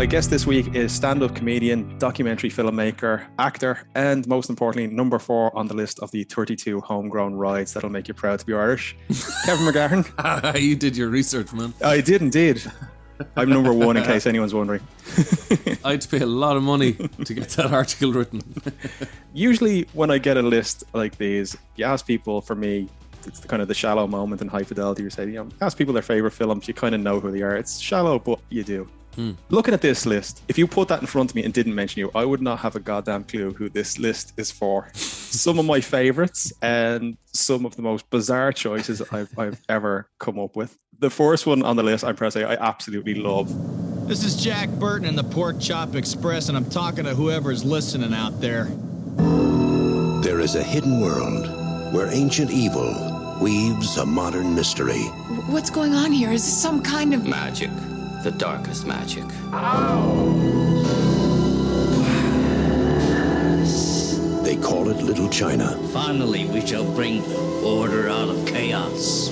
My guest this week is stand up comedian, documentary filmmaker, actor, and most importantly, number four on the list of the 32 homegrown rides that'll make you proud to be Irish. Kevin McGahern. you did your research, man. I did indeed. I'm number one in case anyone's wondering. I'd pay a lot of money to get that article written. Usually, when I get a list like these, you ask people for me, it's the kind of the shallow moment in high fidelity. You say, you know, ask people their favorite films. You kind of know who they are. It's shallow, but you do. Hmm. Looking at this list, if you put that in front of me and didn't mention you, I would not have a goddamn clue who this list is for. some of my favorites and some of the most bizarre choices I've, I've ever come up with. The first one on the list, I'm proud to say, I absolutely love. This is Jack Burton in the Pork Chop Express, and I'm talking to whoever's listening out there. There is a hidden world where ancient evil weaves a modern mystery. What's going on here? Is this some kind of magic? The darkest magic. They call it Little China. Finally, we shall bring order out of chaos.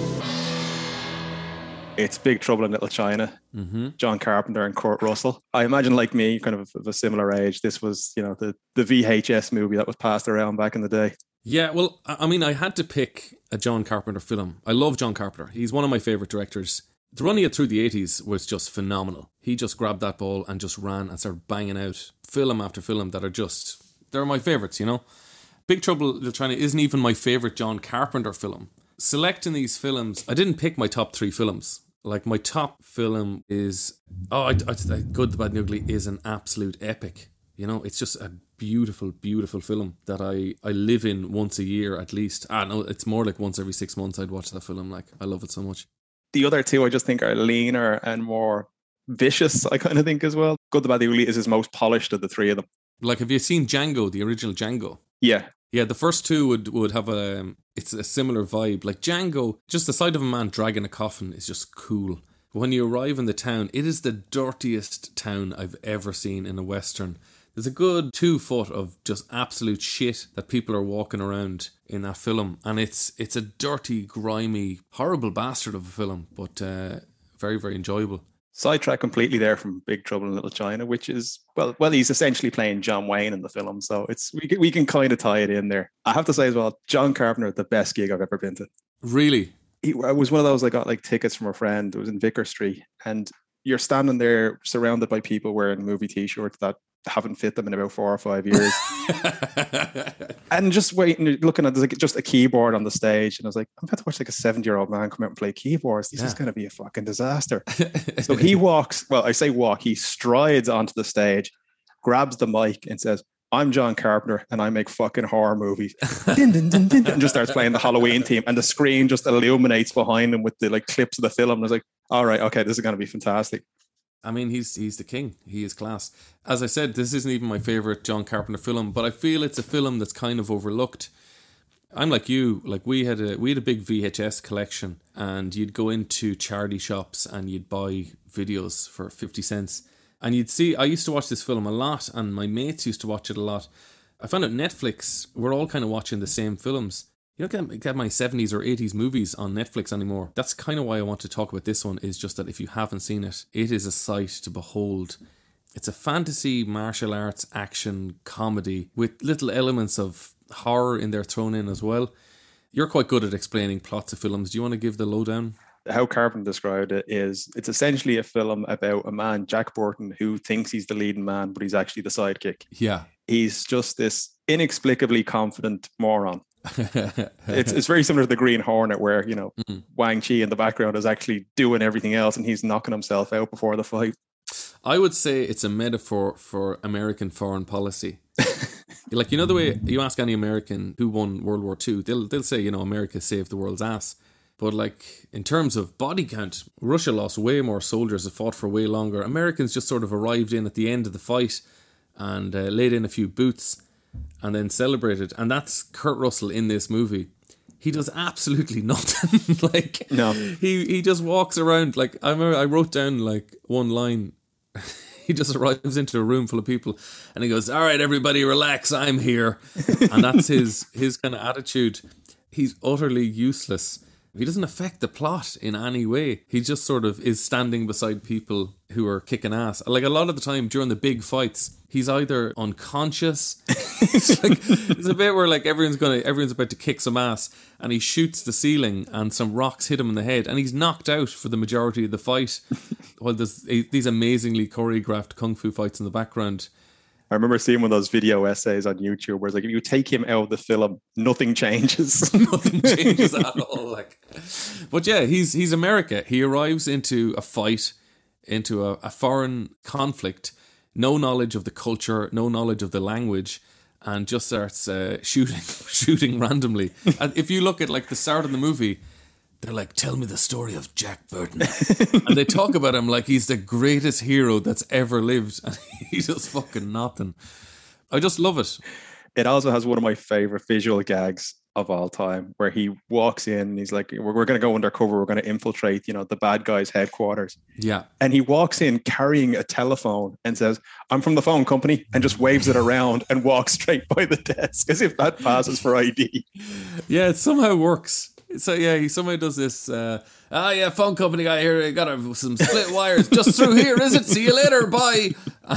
It's Big Trouble in Little China. Mm-hmm. John Carpenter and Kurt Russell. I imagine, like me, kind of of a similar age. This was, you know, the the VHS movie that was passed around back in the day. Yeah, well, I mean, I had to pick a John Carpenter film. I love John Carpenter. He's one of my favorite directors. The running it through the 80s was just phenomenal. He just grabbed that ball and just ran and started banging out film after film that are just, they're my favourites, you know? Big Trouble Little China isn't even my favourite John Carpenter film. Selecting these films, I didn't pick my top three films. Like my top film is, oh, I, I, Good, the Bad, and Ugly is an absolute epic. You know, it's just a beautiful, beautiful film that I, I live in once a year at least. Ah, no, it's more like once every six months I'd watch that film. Like, I love it so much. The other two I just think are leaner and more vicious, I kind of think as well. Good, the Bad, the Ugly is his most polished of the three of them. Like, have you seen Django, the original Django? Yeah. Yeah, the first two would, would have a it's a similar vibe. Like Django, just the sight of a man dragging a coffin is just cool. When you arrive in the town, it is the dirtiest town I've ever seen in a western. There's a good two foot of just absolute shit that people are walking around in that film, and it's it's a dirty, grimy, horrible bastard of a film, but uh, very very enjoyable. Sidetrack completely there from Big Trouble in Little China, which is well, well, he's essentially playing John Wayne in the film, so it's we can, we can kind of tie it in there. I have to say as well, John Carpenter, the best gig I've ever been to. Really, he I was one of those I got like tickets from a friend. It was in Vicar Street, and you're standing there surrounded by people wearing movie t-shirts that haven't fit them in about four or five years. and just waiting, looking at like just a keyboard on the stage, and I was like, I'm about to watch like a 70 year old man come out and play keyboards. This yeah. is going to be a fucking disaster. so he walks, well, I say walk, he strides onto the stage, grabs the mic, and says, I'm John Carpenter and I make fucking horror movies. din, din, din, din, and just starts playing the Halloween theme and the screen just illuminates behind him with the like clips of the film. And I was like, all right, okay, this is going to be fantastic. I mean, he's he's the king. He is class. As I said, this isn't even my favorite John Carpenter film, but I feel it's a film that's kind of overlooked. I'm like you. Like we had a we had a big VHS collection, and you'd go into charity shops and you'd buy videos for fifty cents, and you'd see. I used to watch this film a lot, and my mates used to watch it a lot. I found out Netflix. We're all kind of watching the same films, you don't get, get my 70s or 80s movies on Netflix anymore. That's kind of why I want to talk about this one, is just that if you haven't seen it, it is a sight to behold. It's a fantasy, martial arts, action comedy with little elements of horror in there thrown in as well. You're quite good at explaining plots of films. Do you want to give the lowdown? How Carpenter described it is it's essentially a film about a man, Jack Burton, who thinks he's the leading man, but he's actually the sidekick. Yeah. He's just this inexplicably confident moron it's it's very similar to the Green Hornet, where you know mm. Wang Chi in the background is actually doing everything else, and he's knocking himself out before the fight. I would say it's a metaphor for American foreign policy. like you know the way you ask any American who won World War II, they'll they'll say you know America saved the world's ass. But like in terms of body count, Russia lost way more soldiers and fought for way longer. Americans just sort of arrived in at the end of the fight and uh, laid in a few boots and then celebrated. And that's Kurt Russell in this movie. He does absolutely nothing. like no, he he just walks around. Like I remember, I wrote down like one line. he just arrives into a room full of people, and he goes, "All right, everybody, relax. I'm here," and that's his his kind of attitude. He's utterly useless He doesn't affect the plot in any way. He just sort of is standing beside people who are kicking ass. Like a lot of the time during the big fights, he's either unconscious. it's like it's a bit where like everyone's gonna everyone's about to kick some ass, and he shoots the ceiling, and some rocks hit him in the head, and he's knocked out for the majority of the fight. while there's eh, these amazingly choreographed kung fu fights in the background. I remember seeing one of those video essays on YouTube where it's like if you take him out of the film, nothing changes. nothing changes at all. Like, but yeah, he's he's America. He arrives into a fight, into a, a foreign conflict, no knowledge of the culture, no knowledge of the language, and just starts uh, shooting, shooting randomly. and if you look at like the start of the movie, they're like, "Tell me the story of Jack Burton," and they talk about him like he's the greatest hero that's ever lived, and he does fucking nothing. I just love it. It also has one of my favorite visual gags of all time, where he walks in and he's like, "We're, we're going to go undercover. We're going to infiltrate, you know, the bad guys' headquarters." Yeah, and he walks in carrying a telephone and says, "I'm from the phone company," and just waves it around and walks straight by the desk as if that passes for ID. Yeah, it somehow works. So yeah, he somehow does this. Uh, ah, yeah, phone company guy here. Got a, some split wires just through here. Is it? See you later. Bye.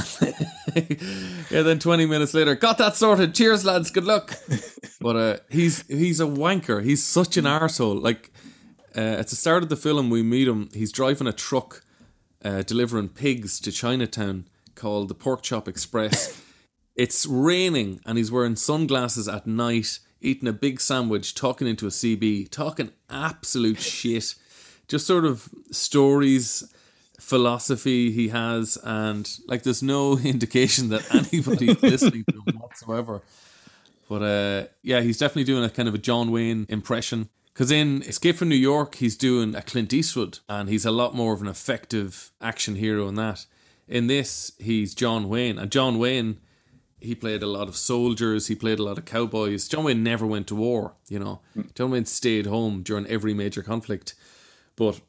yeah. Then twenty minutes later, got that sorted. Cheers, lads. Good luck. But uh, he's he's a wanker. He's such an arsehole. Like uh, at the start of the film, we meet him. He's driving a truck uh, delivering pigs to Chinatown called the Pork Chop Express. it's raining, and he's wearing sunglasses at night eating a big sandwich, talking into a CB, talking absolute shit. Just sort of stories, philosophy he has, and like there's no indication that anybody listening to him whatsoever. But uh, yeah, he's definitely doing a kind of a John Wayne impression. Because in Escape from New York, he's doing a Clint Eastwood, and he's a lot more of an effective action hero in that. In this, he's John Wayne, and John Wayne he played a lot of soldiers, he played a lot of cowboys. John Wayne never went to war, you know. Mm. John Wayne stayed home during every major conflict, but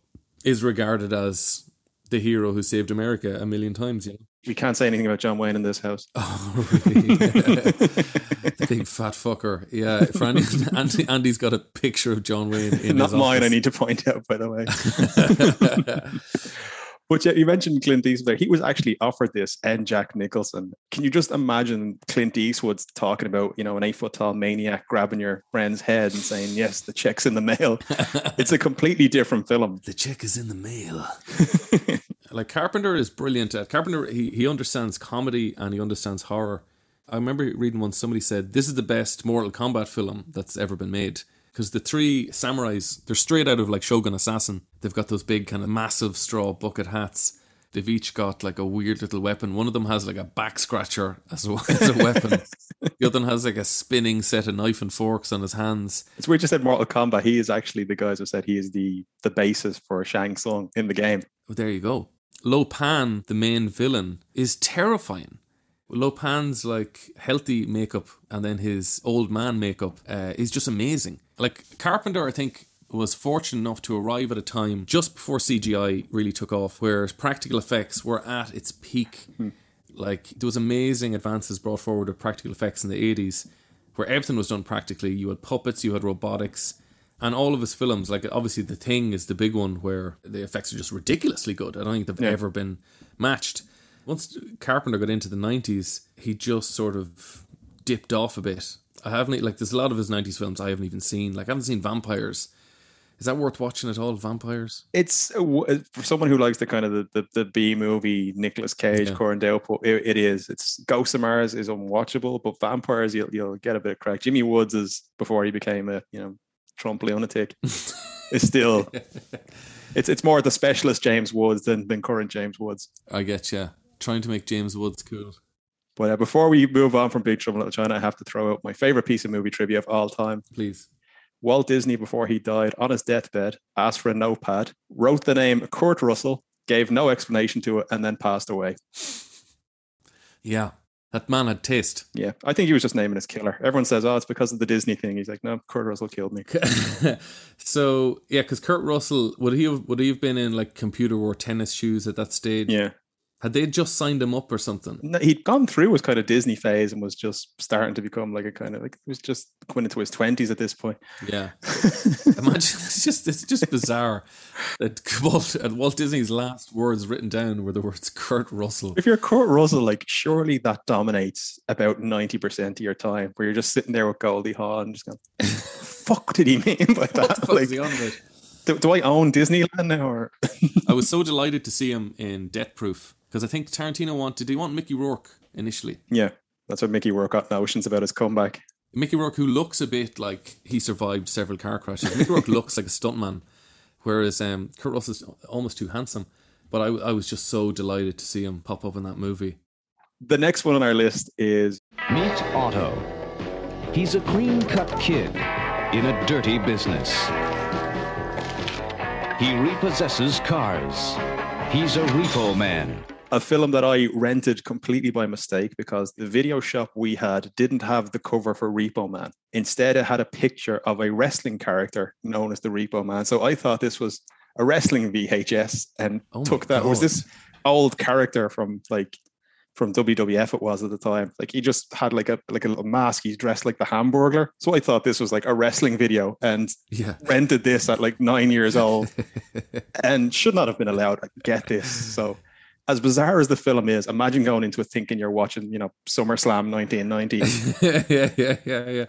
is regarded as the hero who saved America a million times, you know. We can't say anything about John Wayne in this house. Oh, really? the big fat fucker. Yeah, for Andy, Andy, Andy's got a picture of John Wayne in Not his mine, office. I need to point out, by the way. But yeah, uh, you mentioned Clint Eastwood. He was actually offered this and Jack Nicholson. Can you just imagine Clint Eastwood's talking about, you know, an eight foot tall maniac grabbing your friend's head and saying, Yes, the check's in the mail. it's a completely different film. The check is in the mail. like Carpenter is brilliant at Carpenter. He he understands comedy and he understands horror. I remember reading once somebody said this is the best Mortal Kombat film that's ever been made because the three samurais they're straight out of like Shogun Assassin. They've got those big kind of massive straw bucket hats. They've each got like a weird little weapon. One of them has like a back scratcher as a, as a weapon. the other one has like a spinning set of knife and forks on his hands. It's weird you said Mortal Kombat. He is actually the guys who said he is the the basis for Shang Tsung in the game. Well, there you go. Lo Pan, the main villain, is terrifying. Lo Pan's like healthy makeup and then his old man makeup uh, is just amazing. Like Carpenter, I think was fortunate enough to arrive at a time just before CGI really took off, where practical effects were at its peak. Hmm. Like there was amazing advances brought forward of practical effects in the eighties, where everything was done practically. You had puppets, you had robotics, and all of his films. Like obviously, The Thing is the big one where the effects are just ridiculously good. I don't think they've Yeah. ever been matched. Once Carpenter got into the nineties, he just sort of dipped off a bit. I haven't like there's a lot of his nineties films I haven't even seen. Like I haven't seen Vampires. Is that worth watching at all? Vampires? It's w- uh, for someone who likes the kind of the, the, the B movie Nicolas Cage, Yeah. Corndale. po- It, it is. It's Ghost of Mars is unwatchable, but Vampires you'll you'll get a bit of crack. Jimmy Woods is before he became a you know Trump lunatic. is still. It's it's more the specialist James Woods than than current James Woods. I get you. Trying to make James Woods cool. But uh, before we move on from Big Trouble in Little China, I have to throw out my favorite piece of movie trivia of all time. Please. Walt Disney, before he died, on his deathbed, asked for a notepad, wrote the name Kurt Russell, gave no explanation to it, and then passed away. Yeah. That man had taste. Yeah, I think he was just naming his killer. Everyone says, "Oh, it's because of the Disney thing." He's like, "No, Kurt Russell killed me." so yeah, because Kurt Russell would he have would he have been in like computer wore tennis shoes at that stage? Yeah, Had they just signed him up or something? No, he'd gone through his kind of Disney phase and was just starting to become like a kind of like he was just going into his twenties at this point. Yeah. Imagine it's just it's just bizarre that Walt at Walt Disney's last words written down were the words Kurt Russell. If you're Kurt Russell, like surely that dominates about ninety percent of your time, where you're just sitting there with Goldie Hawn and just going, "Fuck, did he mean by that?" What the fuck like, is he on do, do I own Disneyland now? Or I was so delighted to see him in Death Proof because I think Tarantino wanted he want Mickey Rourke initially. yeah, that's what Mickey Rourke got notions about his comeback. Mickey Rourke, who looks a bit like he survived several car crashes. Mickey Rourke looks like a stuntman, whereas um, Kurt Russell's almost too handsome. But I, I was just so delighted to see him pop up in that movie. The next one on our list is Meet Otto. He's a clean cut kid in a dirty business. He repossesses cars. He's a repo man. A film that I rented completely by mistake because the video shop we had didn't have the cover for Repo Man. Instead, it had a picture of a wrestling character known as the Repo Man. So I thought this was a wrestling VHS and Oh took that. It was this old character from like from WWF it was at the time. Like he just had like a like a little mask. He's dressed like the Hamburglar. So I thought this was like a wrestling video and Yeah. rented this at like nine years old and should not have been allowed to get this. So, as bizarre as the film is, imagine going into it thinking you're watching, you know, SummerSlam 1990. yeah, yeah, yeah, yeah.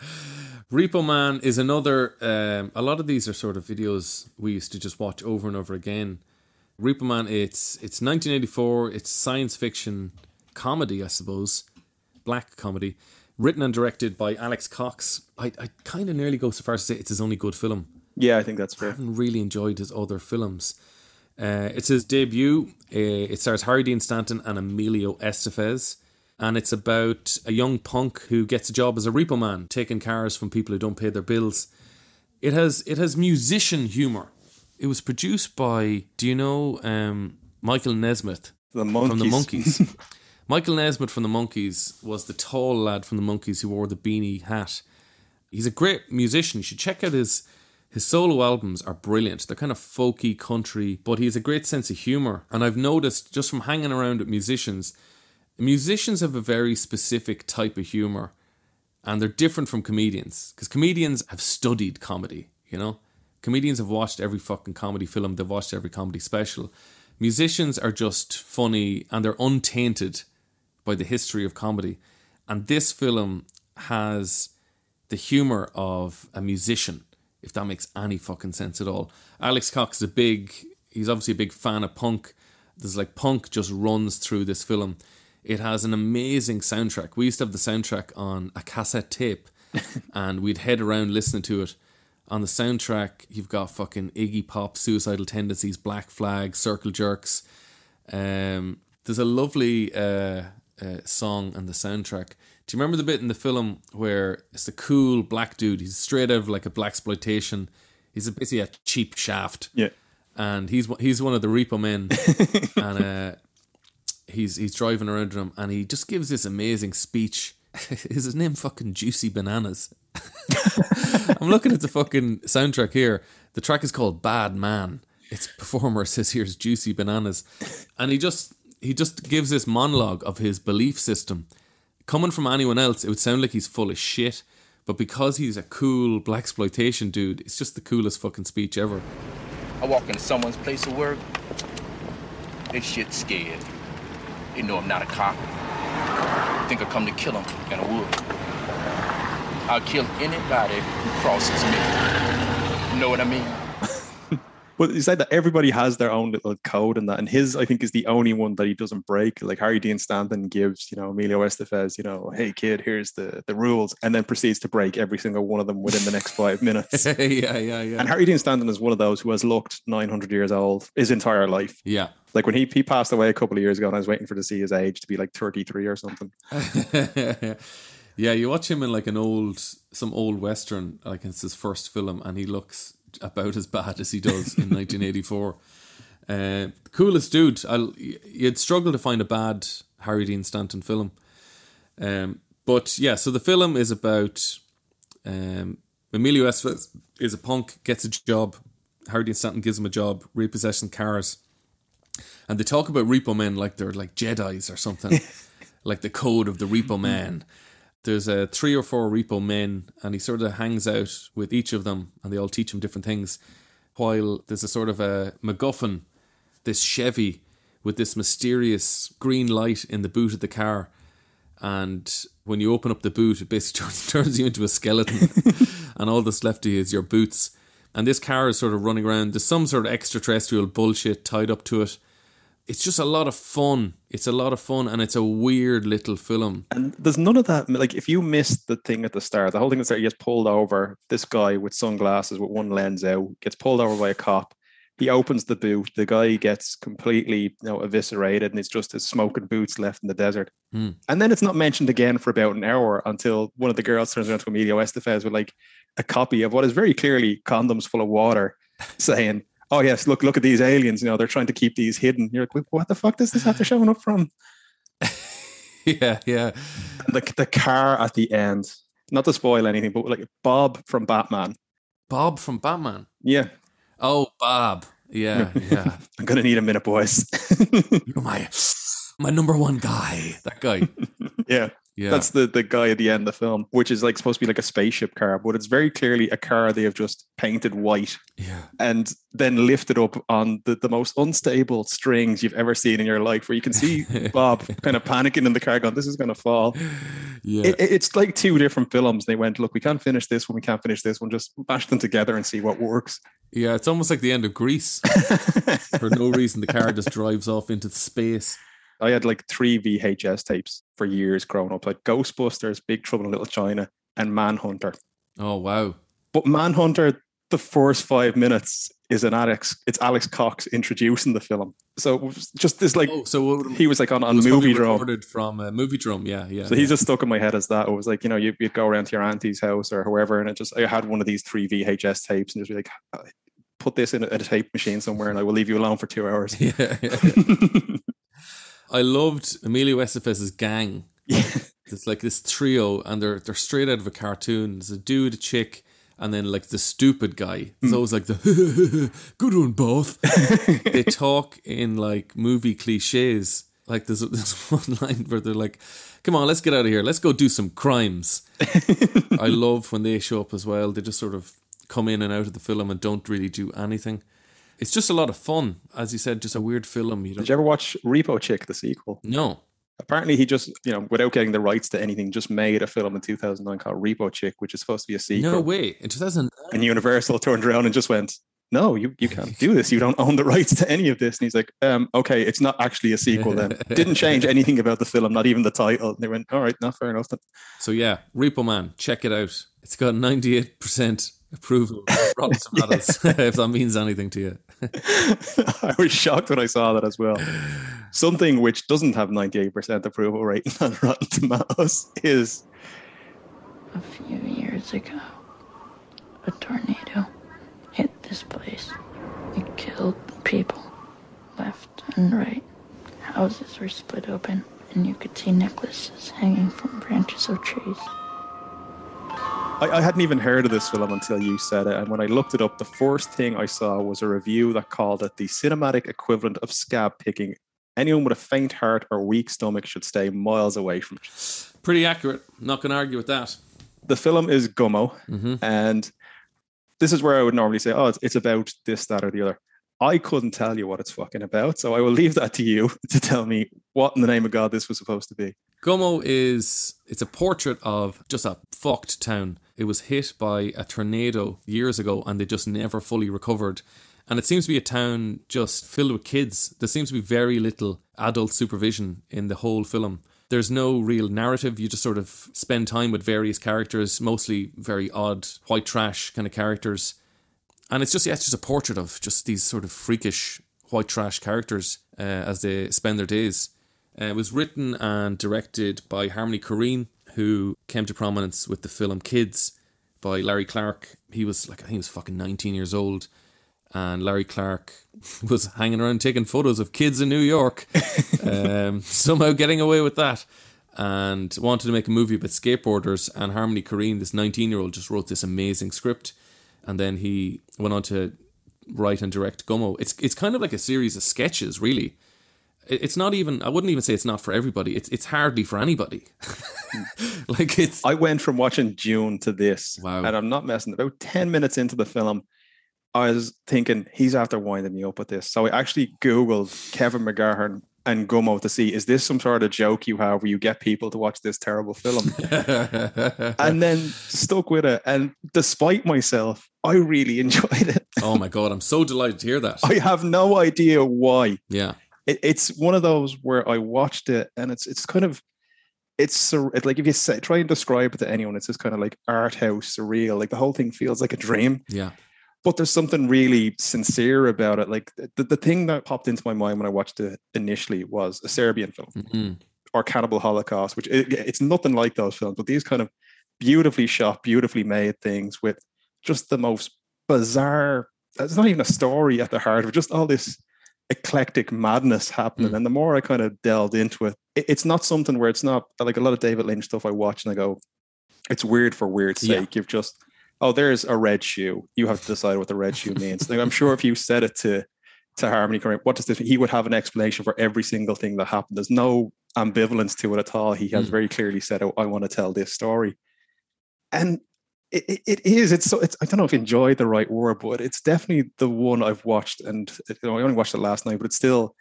Repo Man is another. Um, a lot of these are sort of videos we used to just watch over and over again. Repo Man, it's it's 1984. It's science fiction comedy, I suppose, black comedy, written and directed by Alex Cox. I, I kind of nearly go so far as to say it's his only good film. yeah, I think that's fair. I haven't really enjoyed his other films. Uh, it's his debut. Uh, it stars Harry Dean Stanton and Emilio Estevez. And it's about a young punk who gets a job as a repo man, taking cars from people who don't pay their bills. It has it has musician humor. It was produced by, do you know, um, Michael Nesmith The from the Monkees. Michael Nesmith from the Monkees was the tall lad from the Monkees who wore the beanie hat. He's a great musician. You should check out his his solo albums are brilliant. They're kind of folky country, but he has a great sense of humor. And I've noticed just from hanging around with musicians, musicians have a very specific type of humor and they're different from comedians because comedians have studied comedy, you know? Comedians have watched every fucking comedy film, they've watched every comedy special. Musicians are just funny and they're untainted by the history of comedy. And this film has the humor of a musician, if that makes any fucking sense at all. Alex Cox is a big, he's obviously a big fan of punk. There's like punk just runs through this film. It has an amazing soundtrack. We used to have the soundtrack on a cassette tape and we'd head around listening to it. On the soundtrack, you've got fucking Iggy Pop, Suicidal Tendencies, Black Flag, Circle Jerks. Um, there's a lovely uh, uh, song on the soundtrack. Do you remember the bit in the film where it's the cool black dude? He's straight out of like a black exploitation. He's a, basically a cheap shaft, Yeah. and he's one- he's one of the repo men, and uh, he's he's driving around with him, and he just gives this amazing speech. Is his name fucking Juicy Bananas? I'm looking at the fucking soundtrack here. The track is called Bad Man. Its performer says here's Juicy Bananas. And he just he just gives this monologue of his belief system. Coming from anyone else, it would sound like he's full of shit. But because he's a cool black exploitation dude, it's just the coolest fucking speech ever. I walk into someone's place of work, they shit scared. They know I'm not a cop. Think I come to kill them, and I would. I'll kill anybody who crosses me. You know what I mean? But you said that everybody has their own little code and that, and his I think is the only one that he doesn't break. Like Harry Dean Stanton gives, you know, Emilio Estevez, you know, hey kid, here's the the rules, and then proceeds to break every single one of them within the next five minutes. yeah, yeah, yeah. And Harry Dean Stanton is one of those who has looked 900 years old his entire life. yeah. Like when he he passed away a couple of years ago, and I was waiting for to see his age to be like 33 or something. yeah, you watch him in like an old, some old western, like it's his first film, and he looks about as bad as he does in 1984. Uh, coolest dude. I'll, you'd struggle to find a bad Harry Dean Stanton film. Um, but yeah, so the film is about um, Emilio Estevez is a punk, gets a job. Harry Dean Stanton gives him a job, repossessing cars. And they talk about Repo Men like they're like Jedi's or something, like the code of the Repo Man. There's uh, three or four Repo Men, and he sort of hangs out with each of them, and they all teach him different things. While there's a sort of a MacGuffin, this Chevy with this mysterious green light in the boot of the car. And when you open up the boot, it basically turns, turns you into a skeleton, and all that's left of you is your boots. And this car is sort of running around. There's some sort of extraterrestrial bullshit tied up to it. It's just a lot of fun. It's a lot of fun, and it's a weird little film. And there's none of that. Like, if you missed the thing at the start, the whole thing at the start, he gets pulled over. This guy with sunglasses with one lens out gets pulled over by a cop. He opens the boot. The guy gets completely, you know, eviscerated, and it's just his smoking boots left in the desert. Hmm. And then it's not mentioned again for about an hour until one of the girls turns around to Emilio Estevez with like a copy of what is very clearly condoms full of water, saying, "Oh yes, look, look at these aliens. You know, they're trying to keep these hidden." You're like, "What the fuck does this have to showing up from?" Yeah, yeah. And the the car at the end. Not to spoil anything, but like Bob from Batman. Bob from Batman. Yeah, Oh, Bob. Yeah, yeah. I'm gonna need a minute, boys. You're my my number one guy. That guy. yeah. Yeah. That's the, the guy at the end of the film, which is like supposed to be like a spaceship car, but it's very clearly a car they have just painted white yeah. and then lifted up on the, the most unstable strings you've ever seen in your life, where you can see Bob kind of panicking in the car, going, This is going to fall. Yeah. It, it- it's like two different films. They went, Look, we can't finish this one, we can't finish this one, just mash them together and see what works. yeah, it's almost like the end of Grease. For no reason, the car just drives off into space. I had like three VHS tapes for years growing up, like Ghostbusters, Big Trouble in Little China, and Manhunter. Oh, wow. But Manhunter, the first five minutes is an Alex. It's Alex Cox introducing the film. So just this like Oh, so it he was like on on Moviedrome. from uh, Moviedrome. Yeah, yeah. So he's just stuck in my head as that. It was like you know you, you'd go around to your auntie's house or whoever, and it just I had one of these three VHS tapes and just be like. Put this in a, a tape machine somewhere, and I will leave you alone for two hours. yeah. I loved Emilio Estevez's gang. Yeah. It's like this trio, and they're they're straight out of a cartoon. There's a dude, a chick, and then like the stupid guy. It's mm. always like the good one, both. they talk in like movie cliches. Like there's, there's one line where they're like, "Come on, let's get out of here. Let's go do some crimes." I love when they show up as well. They just sort of come in and out of the film and don't really do anything. It's just a lot of fun, as you said. Just a weird film. You Did you ever watch Repo Chick, the sequel? no. Apparently, he just, you know, without getting the rights to anything, just made a film in 2009 called Repo Chick, which is supposed to be a sequel. No way. In 2009. And Universal turned around and just went, "No, you you can't do this. You don't own the rights to any of this." And he's like, um, "Okay, it's not actually a sequel. Then didn't change anything about the film, not even the title." And they went, "All right, not fair enough." Then. So yeah, Repo Man, check it out. It's got 98% approval. Rotten Tomatoes, if that means anything to you. I was shocked when I saw that as well. Something which doesn't have 98% approval rating on Rotten Tomatoes is A few years ago, a tornado hit this place. It killed people left and right. Houses were split open, and you could see necklaces hanging from branches of trees. I, I hadn't even heard of this film until you said it. And when I looked it up, the first thing I saw was a review that called it the cinematic equivalent of scab picking. Anyone with a faint heart or weak stomach should stay miles away from it. Pretty accurate. Not going to argue with that. The film is Gummo, Mm-hmm. and this is where I would normally say, oh, it's, it's about this, that, or the other. I couldn't tell you what it's fucking about, so I will leave that to you to tell me what in the name of God this was supposed to be. Gummo is it's a portrait of just a fucked town. It was hit by a tornado years ago and they just never fully recovered. And it seems to be a town just filled with kids. There seems to be very little adult supervision in the whole film. There's no real narrative. You just sort of spend time with various characters, mostly very odd white trash kind of characters. And it's just yeah, it's just a portrait of just these sort of freakish white trash characters uh, as they spend their days. Uh, it was written and directed by Harmony Korine, who came to prominence with the film Kids by Larry Clark. He was like I think he was fucking 19 years old, and Larry Clark was hanging around taking photos of kids in New York, um, somehow getting away with that, and wanted to make a movie about skateboarders. And Harmony Korine, this 19 year old, just wrote this amazing script, and then he went on to write and direct Gummo. It's it's kind of like a series of sketches, really. It- It's not even. I wouldn't even say it's not for everybody. It's it's hardly for anybody. like it's. I went from watching June to this, Wow. and I'm not messing. About ten minutes into the film, I was thinking he's after winding me up with this. So I actually googled Kevin McGahern and Gummo to see is this some sort of joke you have where you get people to watch this terrible film, and then stuck with it. And despite myself, I really enjoyed it. oh my god! I'm so delighted to hear that. I have no idea why. Yeah. It, it's one of those where I watched it and it's it's kind of it's like if you say, try and describe it to anyone, it's just kind of like art house surreal. Like the whole thing feels like a dream, Yeah. but there's something really sincere about it. Like the, the thing that popped into my mind when I watched it initially was a Serbian film Mhm. or Cannibal Holocaust, which it, it's nothing like those films, but these kind of beautifully shot, beautifully made things with just the most bizarre. It's not even a story at the heart of it, just all this eclectic madness happening. Mm. And the more I kind of delved into it, it, it's not something where it's not like a lot of David Lynch stuff I watch and I go, it's weird for weird's Yeah. sake. You've just, oh, there's a red shoe. You have to decide what the red shoe means. Like, I'm sure if you said it to to Harmony what does this mean? He would have an explanation for every single thing that happened. There's no ambivalence to it at all. He has Mm. very clearly said, oh, I want to tell this story. And it, it is, it's so, it's, I don't know if you enjoy the right word, but it's definitely the one I've watched. And you know, I only watched it last night, but it's still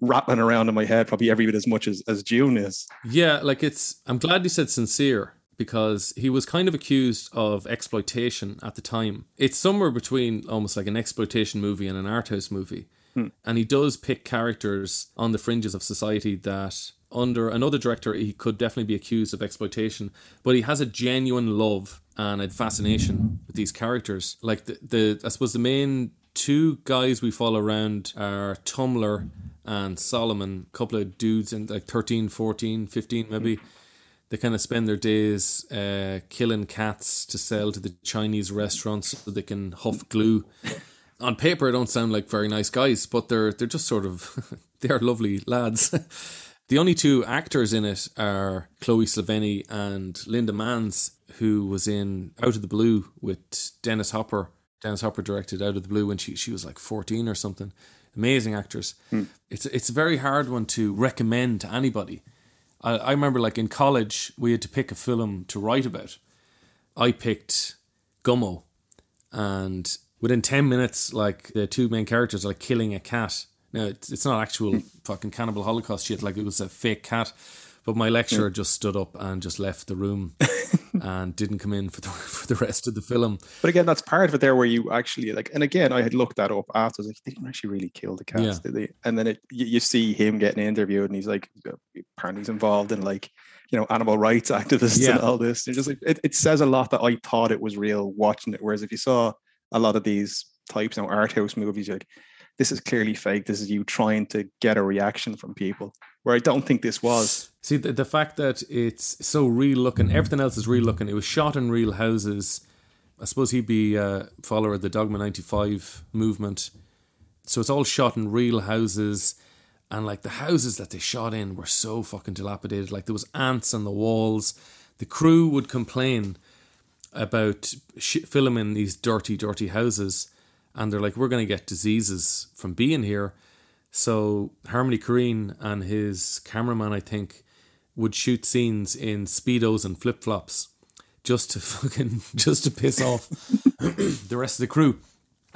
rattling around in my head probably every bit as much as, as June is. Yeah, like it's. I'm glad you said sincere because he was kind of accused of exploitation at the time. It's somewhere between almost like an exploitation movie and an art house movie. Hmm. And he does pick characters on the fringes of society that, under another director, he could definitely be accused of exploitation. But he has a genuine love and a fascination with these characters. Like the, the I suppose the main two guys we follow around are Tummler and Solomon, a couple of dudes in like 13, 14, 15 maybe. They kind of spend their days uh, killing cats to sell to the Chinese restaurants so they can huff glue. On paper, don't sound like very nice guys, but they're they're just sort of they're lovely lads. the only two actors in it are Chloe Sevigny and Linda Manz, who was in Out of the Blue with Dennis Hopper. Dennis Hopper directed Out of the Blue when she she was like fourteen or something. Amazing actors. Hmm. It's it's a very hard one to recommend to anybody. I, I remember like in college we had to pick a film to write about. I picked Gummo, and within ten minutes, like the two main characters are like killing a cat. Now it's, it's not actual hmm. fucking cannibal holocaust shit. Like it was a fake cat, but my lecturer hmm. just stood up and just left the room and didn't come in for the for the rest of the film. But again, that's part of it there where you actually like, and again, I had looked that up after. I was like, they didn't actually really kill the cats, Yeah. did they? And then it, you, you see him getting interviewed, and he's like, apparently he's involved in like, you know, animal rights activists Yeah. and all this. It's just like it, it says a lot that I thought it was real watching it. Whereas if you saw a lot of these types, you know, art house movies, you're like, this is clearly fake. This is you trying to get a reaction from people. Where I don't think this was. See the, the fact that it's so real looking, everything else is real looking. It was shot in real houses. I suppose he'd be a follower of the Dogma ninety five movement. So it's all shot in real houses, and like the houses that they shot in were so fucking dilapidated. Like there was ants on the walls. The crew would complain about sh- filming these dirty, dirty houses, and they're like, "We're going to get diseases from being here." So Harmony Korine and his cameraman, I think, would shoot scenes in speedos and flip flops, just to fucking just to piss off the rest of the crew.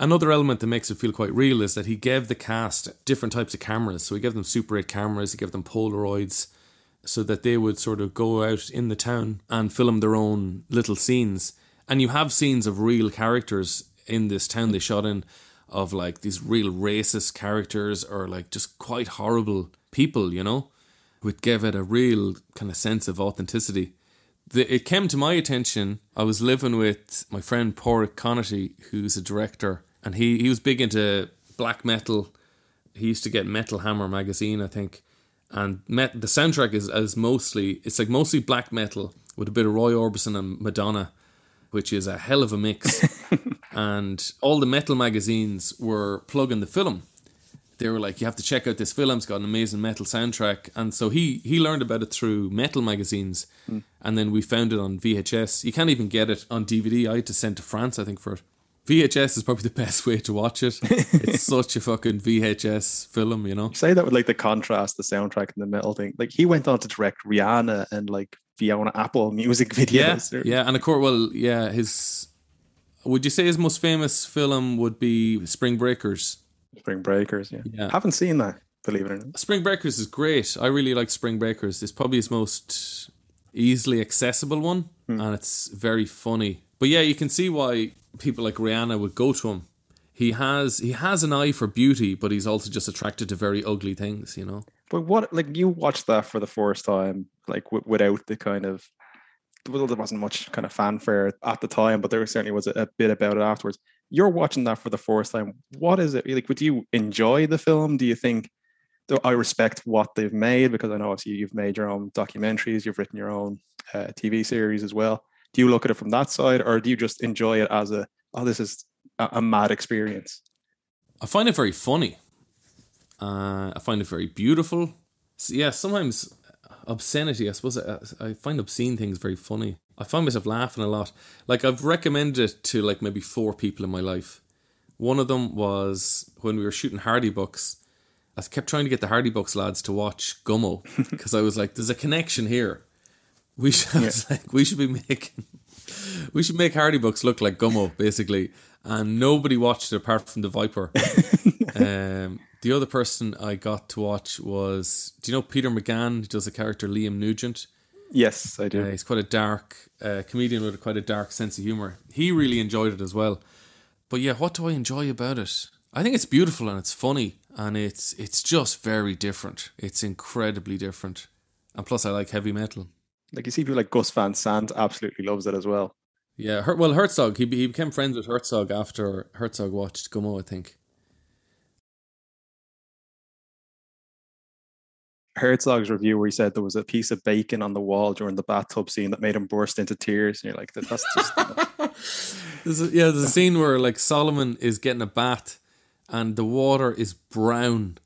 Another element that makes it feel quite real is that he gave the cast different types of cameras. So he gave them Super 8 cameras, he gave them Polaroids, so that they would sort of go out in the town and film their own little scenes. And you have scenes of real characters in this town they shot in, of like these real racist characters or like just quite horrible people, you know, which gave it a real kind of sense of authenticity. The, it came to my attention. I was living with my friend Porrick Connaty, who's a director, and he, he was big into black metal. He used to get Metal Hammer magazine, I think, and met, the soundtrack is as mostly it's like mostly black metal with a bit of Roy Orbison and Madonna, which is a hell of a mix. and all the metal magazines were plugging the film. They were like, "You have to check out this film. It's got an amazing metal soundtrack." And so he he learned about it through metal magazines, hmm. and then we found it on VHS. You can't even get it on DVD. I had to send to France, I think, for it. VHS is probably the best way to watch it. it's such a fucking VHS film, you know. You say that with like the contrast, the soundtrack, and the metal thing. Like he went on to direct Rihanna and like Fiona Apple music videos. Yeah, videos. yeah, and of course, well, yeah, his. Would you say his most famous film would be Spring Breakers? Spring Breakers. Yeah. Yeah. haven't seen that. Believe it or not. Spring Breakers is great. I really like Spring Breakers. It's probably his most easily accessible one, hmm. and it's very funny. But yeah, you can see why people like Rihanna would go to him. He has he has an eye for beauty, but he's also just attracted to very ugly things. You know. But what, like, you watched that for the first time, like, w- without the kind of, well, there wasn't much kind of fanfare at the time, but there certainly was a, a bit about it afterwards. You're watching that for the first time. What is it like? Would you enjoy the film? Do you think? I respect what they've made because I know obviously you've made your own documentaries, you've written your own uh, TV series as well. Do you look at it from that side, or do you just enjoy it as a, oh, this is a, a mad experience? I find it very funny. Uh, I find it very beautiful. So, yeah, sometimes obscenity. I suppose I, I find obscene things very funny. I find myself laughing a lot. Like I've recommended it to like maybe four people in my life. One of them was when we were shooting Hardy Bucks. I kept trying to get the Hardy Bucks lads to watch Gummo because I was like, "There's a connection here. We should was like we should be making we should make Hardy Bucks look like Gummo, basically." And nobody watched it apart from the Viper. um, the other person I got to watch was, do you know Peter McGann? He does a character Liam Nugent. Yes, I do. Uh, he's quite a dark uh, comedian with a quite a dark sense of humor. He really enjoyed it as well. But yeah, what do I enjoy about it? I think it's beautiful and it's funny and it's it's just very different. It's incredibly different. And plus, I like heavy metal. Like you see people like Gus Van Sant absolutely loves it as well. Yeah, Her- well, Herzog, he, he became friends with Herzog after Herzog watched Gummo, I think. Herzog's review where he said there was a piece of bacon on the wall during the bathtub scene that made him burst into tears. And you're like, that's just There's a, yeah, there's a scene where like Solomon is getting a bath and the water is brown.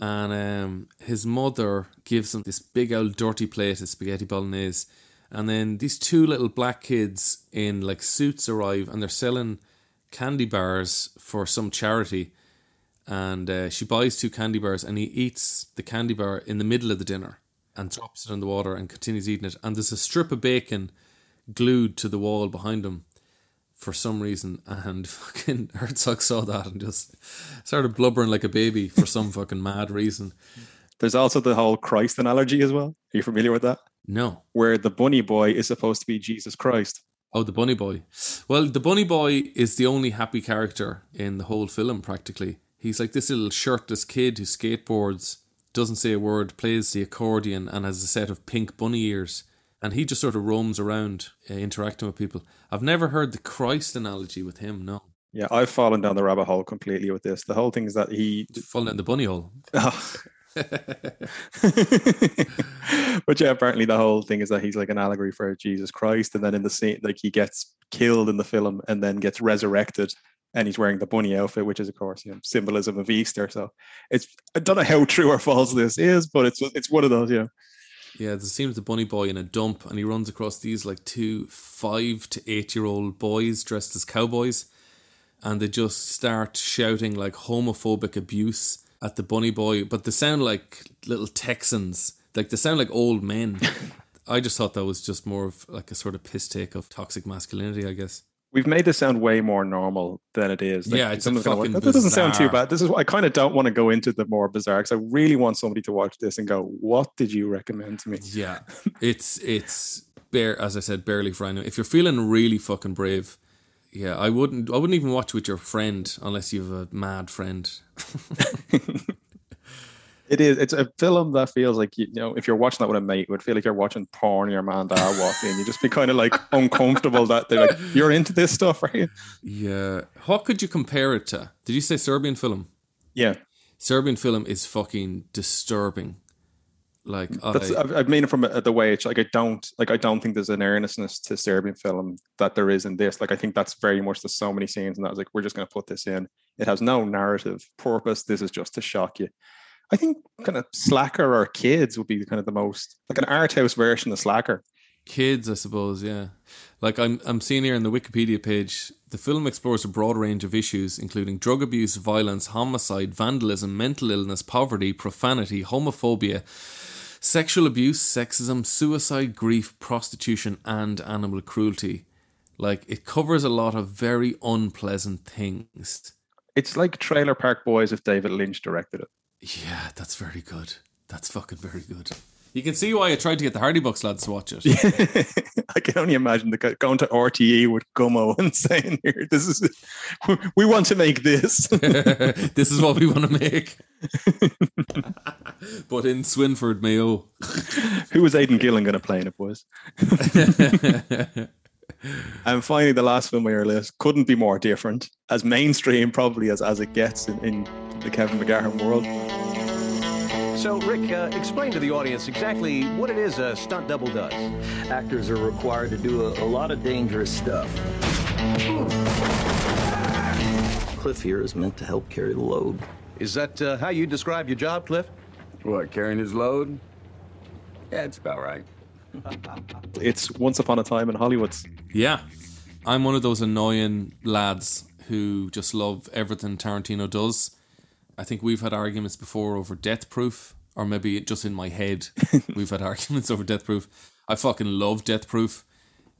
And um, his mother gives him this big old dirty plate of spaghetti bolognese. And then these two little black kids in like suits arrive and they're selling candy bars for some charity. And uh, she buys two candy bars and he eats the candy bar in the middle of the dinner and drops it in the water and continues eating it. And there's a strip of bacon glued to the wall behind him for some reason. And fucking Herzog saw that and just started blubbering like a baby for some fucking mad reason. There's also the whole Christ analogy as well. Are you familiar with that? No. Where the bunny boy is supposed to be Jesus Christ. Oh, the bunny boy. Well, the bunny boy is the only happy character in the whole film, practically. He's like this little shirtless kid who skateboards, doesn't say a word, plays the accordion, and has a set of pink bunny ears. And he just sort of roams around uh, interacting with people. I've never heard the Christ analogy with him, no. Yeah, I've fallen down the rabbit hole completely with this. The whole thing is that he Fallen in the bunny hole. but yeah, apparently the whole thing is that he's like an allegory for Jesus Christ, and then in the scene, like he gets killed in the film and then gets resurrected, and he's wearing the bunny outfit, which is of course you know, symbolism of Easter. So it's I don't know how true or false this is, but it's it's one of those, you know. Yeah, there seems the bunny boy in a dump, and he runs across these like two five to eight year old boys dressed as cowboys, and they just start shouting like homophobic abuse at the bunny boy, but they sound like little Texans, like they sound like old men. I just thought that was just more of like a sort of piss take of toxic masculinity, I guess. We've made this sound way more normal than it is. Yeah, it's someone's gonna that doesn't sound too bad. This is I kind of don't want to go into the more bizarre because I really want somebody to watch this and go, "What did you recommend to me?" Yeah, it's it's bare as I said, barely for anyone. If you're feeling really fucking brave, yeah, I wouldn't I wouldn't even watch with your friend unless you have a mad friend. It is. It's a film that feels like you know, if you're watching that with a mate, it would feel like you're watching porn. Your man dad walk in, you just be kind of like uncomfortable that they're like, "You're into this stuff, right? Yeah, what could you compare it to? Did you say Serbian film? Yeah, Serbian film is fucking disturbing. Like that's. I, made it from the way it's like I don't like. I don't think there's an earnestness to Serbian film that there is in this. Like I think that's very much there's so many scenes, and that was like, we're just going to put this in. It has no narrative purpose. This is just to shock you. I think kind of Slacker or Kids would be kind of the most like an art house version of Slacker. Kids, I suppose, yeah. Like I'm, I'm seeing here in the Wikipedia page, the film explores a broad range of issues, including drug abuse, violence, homicide, vandalism, mental illness, poverty, profanity, homophobia, sexual abuse, sexism, suicide, grief, prostitution, and animal cruelty. Like it covers a lot of very unpleasant things. It's like Trailer Park Boys if David Lynch directed it. Yeah, that's very good. That's fucking very good. You can see why I tried to get the Hardy Bucks lads to watch it. I can only imagine the guy going to RTE with Gummo and saying, "Here, this is we want to make this. this is what we want to make." but in Swinford, Mayo. Who is Aidan Gillen going to play in it, boys? And finally, the last film on our list couldn't be more different, as mainstream probably as, as it gets in, in the Kevin McGahern world. So, Rick, uh, explain to the audience exactly what it is a stunt double does. Actors are required to do a, a lot of dangerous stuff. Cliff here is meant to help carry the load. Is that uh, how you describe your job, Cliff? What, carrying his load? Yeah, it's about right. It's Once Upon a Time in Hollywood. Yeah. I'm one of those annoying lads who just love everything Tarantino does. I think we've had arguments before over Death Proof, or maybe just in my head, we've had arguments over Death Proof. I fucking love Death Proof.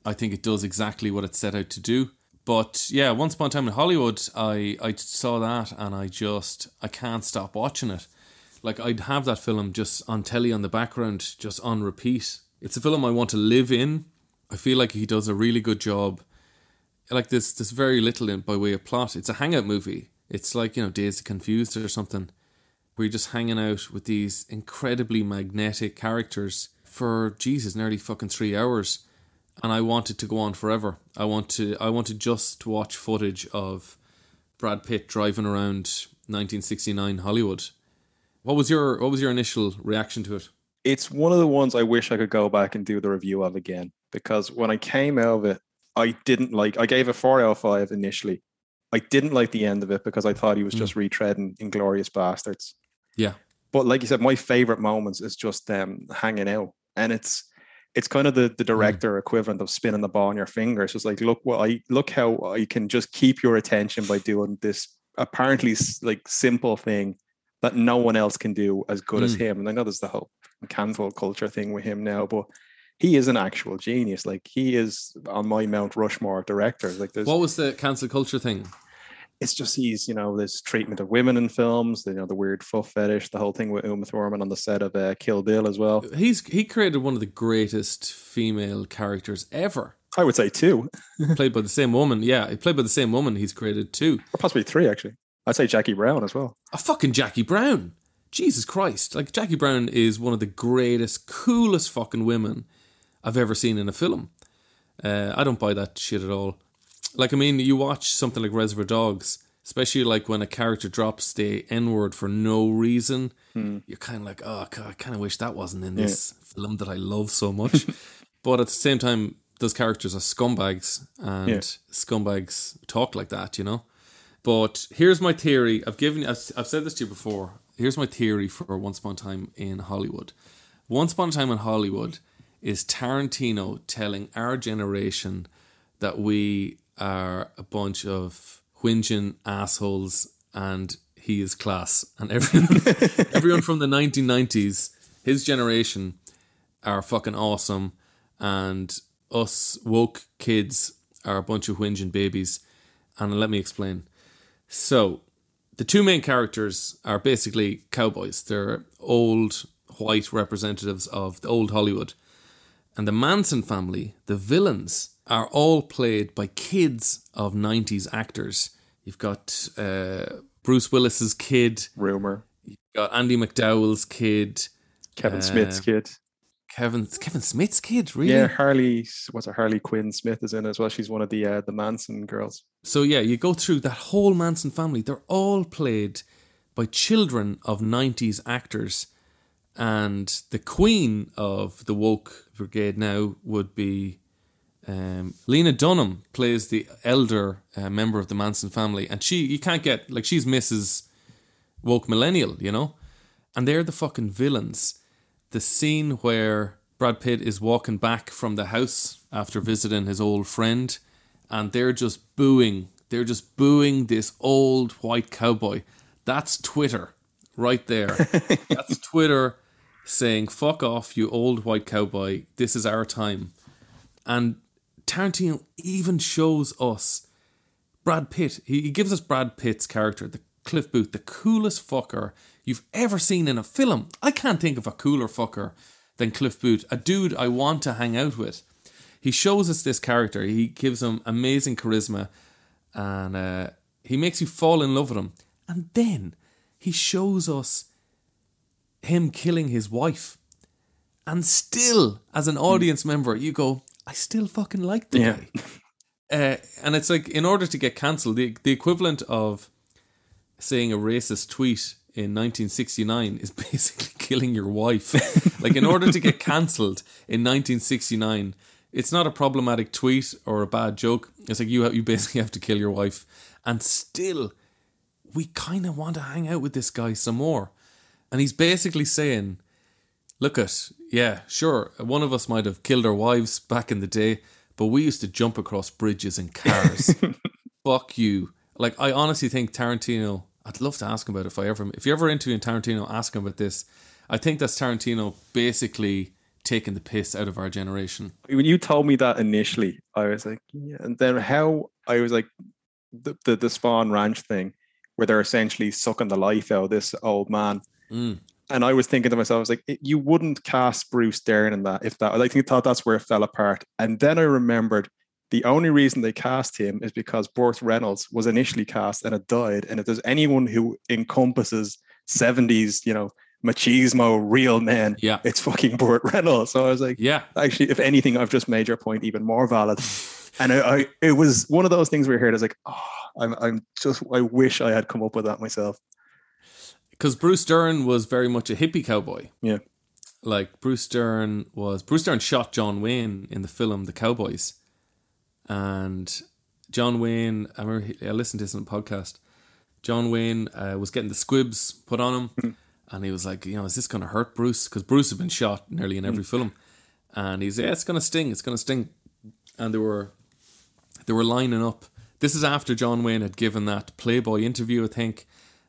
I think it does exactly what it set out to do. But yeah, once upon a time in Hollywood, I, I saw that and I just I can't stop watching it. Like I'd have that film just on telly on the background, just on repeat. It's a film I want to live in. I feel like he does a really good job. Like this, there's very little in by way of plot. It's a hangout movie. It's like you know, Dazed and Confused or something, where you're just hanging out with these incredibly magnetic characters for Jesus, nearly fucking three hours and I wanted it to go on forever. I want to I want to just watch footage of Brad Pitt driving around 1969 Hollywood. What was your what was your initial reaction to it? It's one of the ones I wish I could go back and do the review of again because when I came out of it, I didn't like. I gave it four out of five initially. I didn't like the end of it because I thought he was just mm. retreading Inglourious Basterds. Yeah, but like you said, my favorite moments is just them hanging out, and it's it's kind of the, the hmm. director mm. equivalent of spinning the ball on your finger. It's just like, look what I look how I can just keep your attention by doing this apparently like simple thing that no one else can do as good mm. as hmm. him. And I know there's the whole cancel culture thing with him now, but he is an actual genius. Like he is on my Mount Rushmore directors. Like there's what was the cancel culture thing? it's just he's you know this treatment of women in films, you know the weird fuff fetish, the whole thing with Uma Thurman on the set of uh, Kill Bill as well. He's he created one of the greatest female characters ever. I would say two, played by the same woman. Yeah, played by the same woman. He's created two, or possibly three actually. I'd say Jackie Brown as well. A fucking Jackie Brown. Jesus Christ! Like Jackie Brown is one of the greatest, coolest fucking women I've ever seen in a film. Uh, I don't buy that shit at all. Like, I mean, you watch something like Reservoir Dogs, especially like when a character drops the N word for no reason. Hmm. You're kind of like, oh, God, I kind of wish that wasn't in this yeah. film that I love so much. but at the same time, those characters are scumbags, and yeah. scumbags talk like that, you know. But here's my theory. I've given, I've, I've said this to you before. Here's my theory for Once Upon a Time in Hollywood. Once Upon a Time in Hollywood is Tarantino telling our generation that we are a bunch of whinging assholes and he is class. And everyone, everyone from the 1990s, his generation, are fucking awesome. And us woke kids are a bunch of whinging babies. And let me explain. So, the two main characters are basically cowboys. They're old white representatives of the old Hollywood. And the Manson family, the villains, are all played by kids of 90s actors. You've got uh, Bruce Willis's kid, Rumer. You've got Andie MacDowell's kid, Kevin uh, Smith's kid. Kevin Kevin Smith's kid, really? Yeah, Harley. What's it? Harley Quinn Smith is in as well. She's one of the uh, the Manson girls. So yeah, you go through that whole Manson family. They're all played by children of '90s actors, and the queen of the woke brigade now would be um, Lena Dunham plays the elder uh, member of the Manson family, and she you can't get like she's Mrs. Woke Millennial, you know, and they're the fucking villains. The scene where Brad Pitt is walking back from the house after visiting his old friend, and they're just booing. They're just booing this old white cowboy. That's Twitter right there. That's Twitter saying, fuck off, you old white cowboy. This is our time. And Tarantino even shows us Brad Pitt. He, he gives us Brad Pitt's character, the Cliff Booth, the coolest fucker you've ever seen in a film. I can't think of a cooler fucker than Cliff Booth, a dude I want to hang out with. He shows us this character. He gives him amazing charisma, and uh, he makes you fall in love with him. And then he shows us him killing his wife. And still, as an audience member, you go, I still fucking like the Yeah. guy. Uh, and it's like, in order to get cancelled, the, the equivalent of saying a racist tweet in 1969 is basically killing your wife. like, in order to get cancelled in 1969, it's not a problematic tweet or a bad joke. It's like you you basically have to kill your wife, and still, we kind of want to hang out with this guy some more. And he's basically saying, "Look at yeah, sure, one of us might have killed our wives back in the day, but we used to jump across bridges in cars. Fuck you." Like I honestly think Tarantino. I'd love to ask him about it if I ever if you're ever interviewing Tarantino, ask him about this. I think that's Tarantino basically taking the piss out of our generation. when you told me that initially, I was like, yeah. And then how I was like, the the, the Spahn Ranch thing, where they're essentially sucking the life out of this old man. Mm. And I was thinking to myself, I was like, you wouldn't cast Bruce Dern in that if that. I think thought that's where it fell apart. And then I remembered the only reason they cast him is because Burt Reynolds was initially cast and it died. And if there's anyone who encompasses 70s, you know, machismo, real men, yeah, it's fucking Burt Reynolds. So I was like, yeah, actually, if anything, I've just made your point even more valid. and I, I it was one of those things where you heard, I was like, oh, I'm, I'm just, I wish I had come up with that myself. because Bruce Dern was very much a hippie cowboy. Yeah. Like Bruce Dern was Bruce Dern shot John Wayne in the film The Cowboys, and John Wayne. I remember he, I listened to this on a podcast. John Wayne uh, was getting the squibs put on him, hmm. and he was like, you know, is this going to hurt Bruce? Because Bruce had been shot nearly in hmm. every film, and he's yeah, it's going to sting, it's going to sting, and they were they were lining up. This is after John Wayne had given that Playboy interview, I think,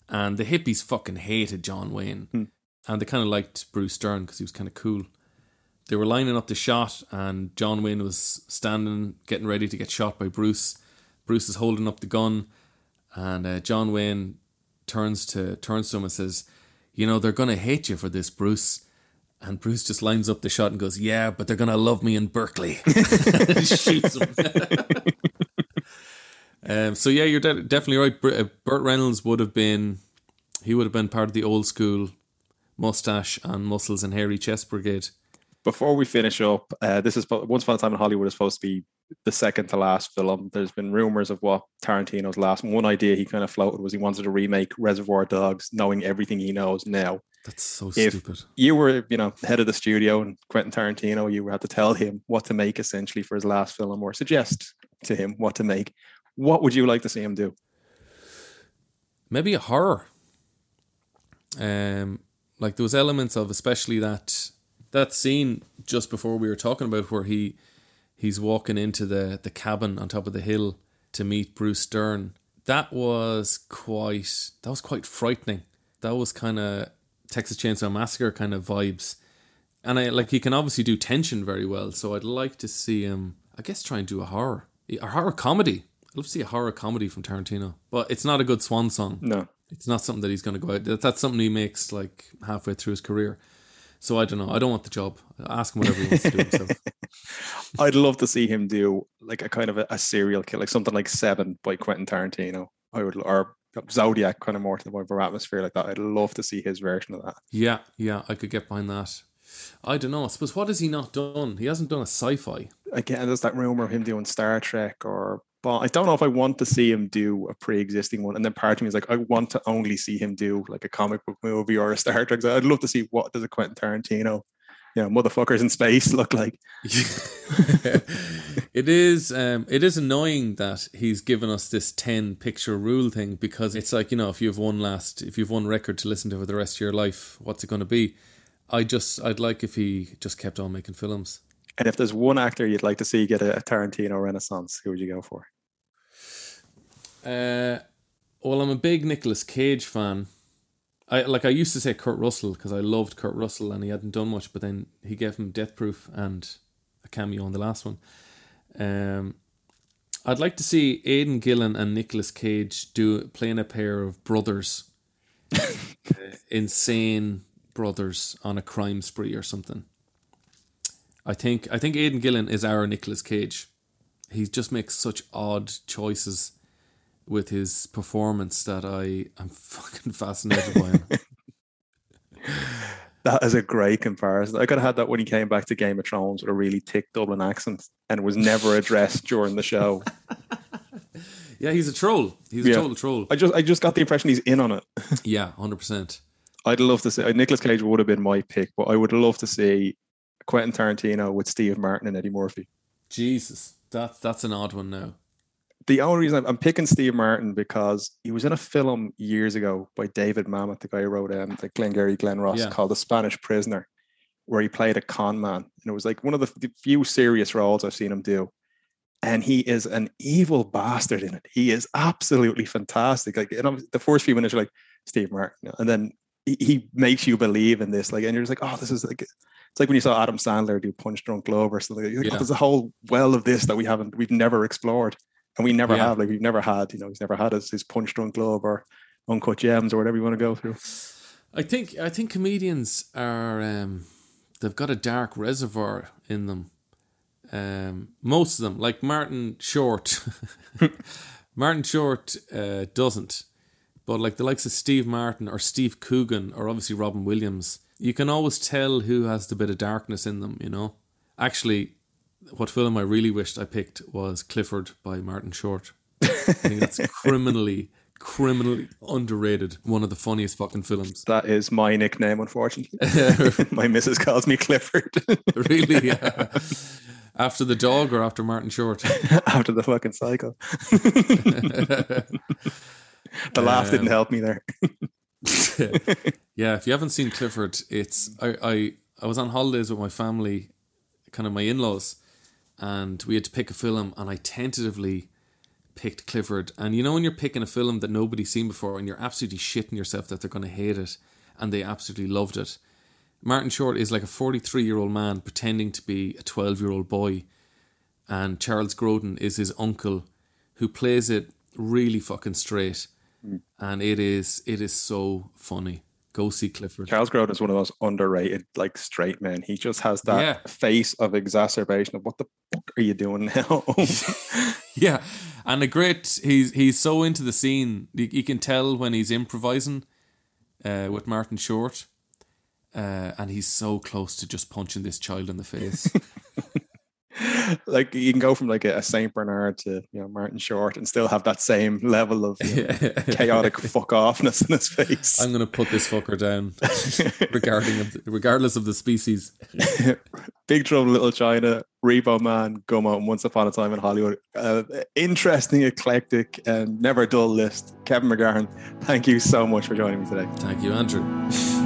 and the hippies fucking hated John Wayne, hmm. and they kind of liked Bruce Dern because he was kind of cool. They were lining up the shot, and John Wayne was standing, getting ready to get shot by Bruce. Bruce is holding up the gun, and uh, John Wayne turns to turns to him and says, "You know they're gonna hate you for this, Bruce." And Bruce just lines up the shot and goes, "Yeah, but they're gonna love me in Berkeley." Shoots him. um, so yeah, you're de- definitely right. Uh, Burt Reynolds would have been, he would have been part of the old school mustache and muscles and hairy chest brigade. Before we finish up, uh, this is Once Upon a Time in Hollywood is supposed to be the second to last film. There's been rumors of what Tarantino's last one idea he kind of floated was he wanted to remake Reservoir Dogs, knowing everything he knows now. That's so if stupid. you were, you know, head of the studio and Quentin Tarantino, you had to tell him what to make essentially for his last film or suggest to him what to make. What would you like to see him do? maybe a horror. Um, like there was elements of especially that that scene just before we were talking about where he he's walking into the the cabin on top of the hill to meet Bruce Dern. That was quite that was quite frightening. That was kind of Texas Chainsaw Massacre kind of vibes. And I like he can obviously do tension very well, so I'd like to see him I guess try and do a horror. A horror comedy. I'd love to see a horror comedy from Tarantino. But it's not a good swan song. No. It's not something that he's going to go out. That's something he makes like halfway through his career. So I don't know. I don't want the job. Ask him whatever he wants to do himself. I'd love to see him do like a kind of a, a serial kill, like something like Seven by Quentin Tarantino. I would, or Zodiac, kind of more to the more atmosphere like that. I'd love to see his version of that. Yeah, yeah, I could get behind that. I don't know. I suppose what has he not done? He hasn't done a sci-fi. Again, there's that rumor of him doing Star Trek or. But I don't know if I want to see him do a pre-existing one, and then part of me is like, I want to only see him do like a comic book movie or a Star Trek. I'd love to see what does a Quentin Tarantino, you know, motherfuckers in space look like. it is um it is annoying that he's given us this 10 picture rule thing because it's like you know if you have one last if you've one record to listen to for the rest of your life what's it going to be I just I'd like if he just kept on making films. And if there's one actor you'd like to see get a Tarantino renaissance, who would you go for? Uh, well, I'm a big Nicolas Cage fan. I like I used to say Kurt Russell because I loved Kurt Russell and he hadn't done much, but then he gave him Death Proof and a cameo on the last one. Um, I'd like to see Aidan Gillen and Nicolas Cage do playing a pair of brothers, uh, insane brothers on a crime spree or something. I think I think Aidan Gillen is our Nicolas Cage. He just makes such odd choices with his performance that I am fucking fascinated by him. That is a great comparison. I could have had that when he came back to Game of Thrones with a really thick Dublin accent and was never addressed during the show. yeah, he's a troll. He's a total troll. I just I just got the impression he's in on it. Yeah, hundred percent. I'd love to see uh, Nicolas Cage would have been my pick, but I would love to see Quentin Tarantino with Steve Martin and Eddie Murphy. Jesus, that's that's an odd one now. The only reason I'm, picking Steve Martin because he was in a film years ago by David Mamet, the guy who wrote um, the Glengarry Glen Ross, Yeah. called The Spanish Prisoner, where he played a con man, and it was like one of the, the few serious roles I've seen him do. And he is an evil bastard in it. He is absolutely fantastic. Like, and the first few minutes are like Steve Martin, and then he, he makes you believe in this. Like, and you're just like, oh, this is like it's like when you saw Adam Sandler do Punch Drunk Love or something. You're like, oh, there's a whole well of this that we haven't, we've never explored, and we never Yeah. have. Like, we've never had, you know, he's never had his, his Punch Drunk Love or Uncut Gems or whatever you want to go through. I think I think comedians are um, they've got a dark reservoir in them. Um, most of them, like Martin Short, Martin Short uh, doesn't, but like the likes of Steve Martin or Steve Coogan or obviously Robin Williams, you can always tell who has the bit of darkness in them. You know, actually, what film I really wished I picked was Clifford by Martin Short. I think that's criminally, criminally underrated. One of the funniest fucking films. That is my nickname, unfortunately. my missus calls me Clifford really? Yeah. After the dog or after Martin Short? after the fucking cycle. the laugh didn't Um, help me there. yeah, if you haven't seen Clifford, it's I, I I was on holidays with my family, kind of my in laws, and we had to pick a film, and I tentatively picked Clifford. And you know when you're picking a film that nobody's seen before, and you're absolutely shitting yourself that they're going to hate it, and they absolutely loved it. Martin Short is like a 43 year old man pretending to be a 12 year old boy, and Charles Grodin is his uncle, who plays it really fucking straight, hmm. and it is it is so funny. Go see Clifford. Charles Grodin is one of those underrated, like straight men. He just has that Yeah. face of exacerbation of what the fuck are you doing now? Yeah, and a great. He's he's so into the scene. You, you can tell when he's improvising uh, with Martin Short, uh, and he's so close to just punching this child in the face. like you can go from like a, Saint Bernard to you know Martin Short and still have that same level of you know, chaotic fuck offness in his face. I'm gonna put this fucker down, regarding of the- regardless of the species. Big Trouble in Little China, Repo Man, Gummo, and Once Upon a Time in Hollywood. Uh, interesting, eclectic, and never dull list. Kevin McGahern, thank you so much for joining me today. Thank you, Andrew.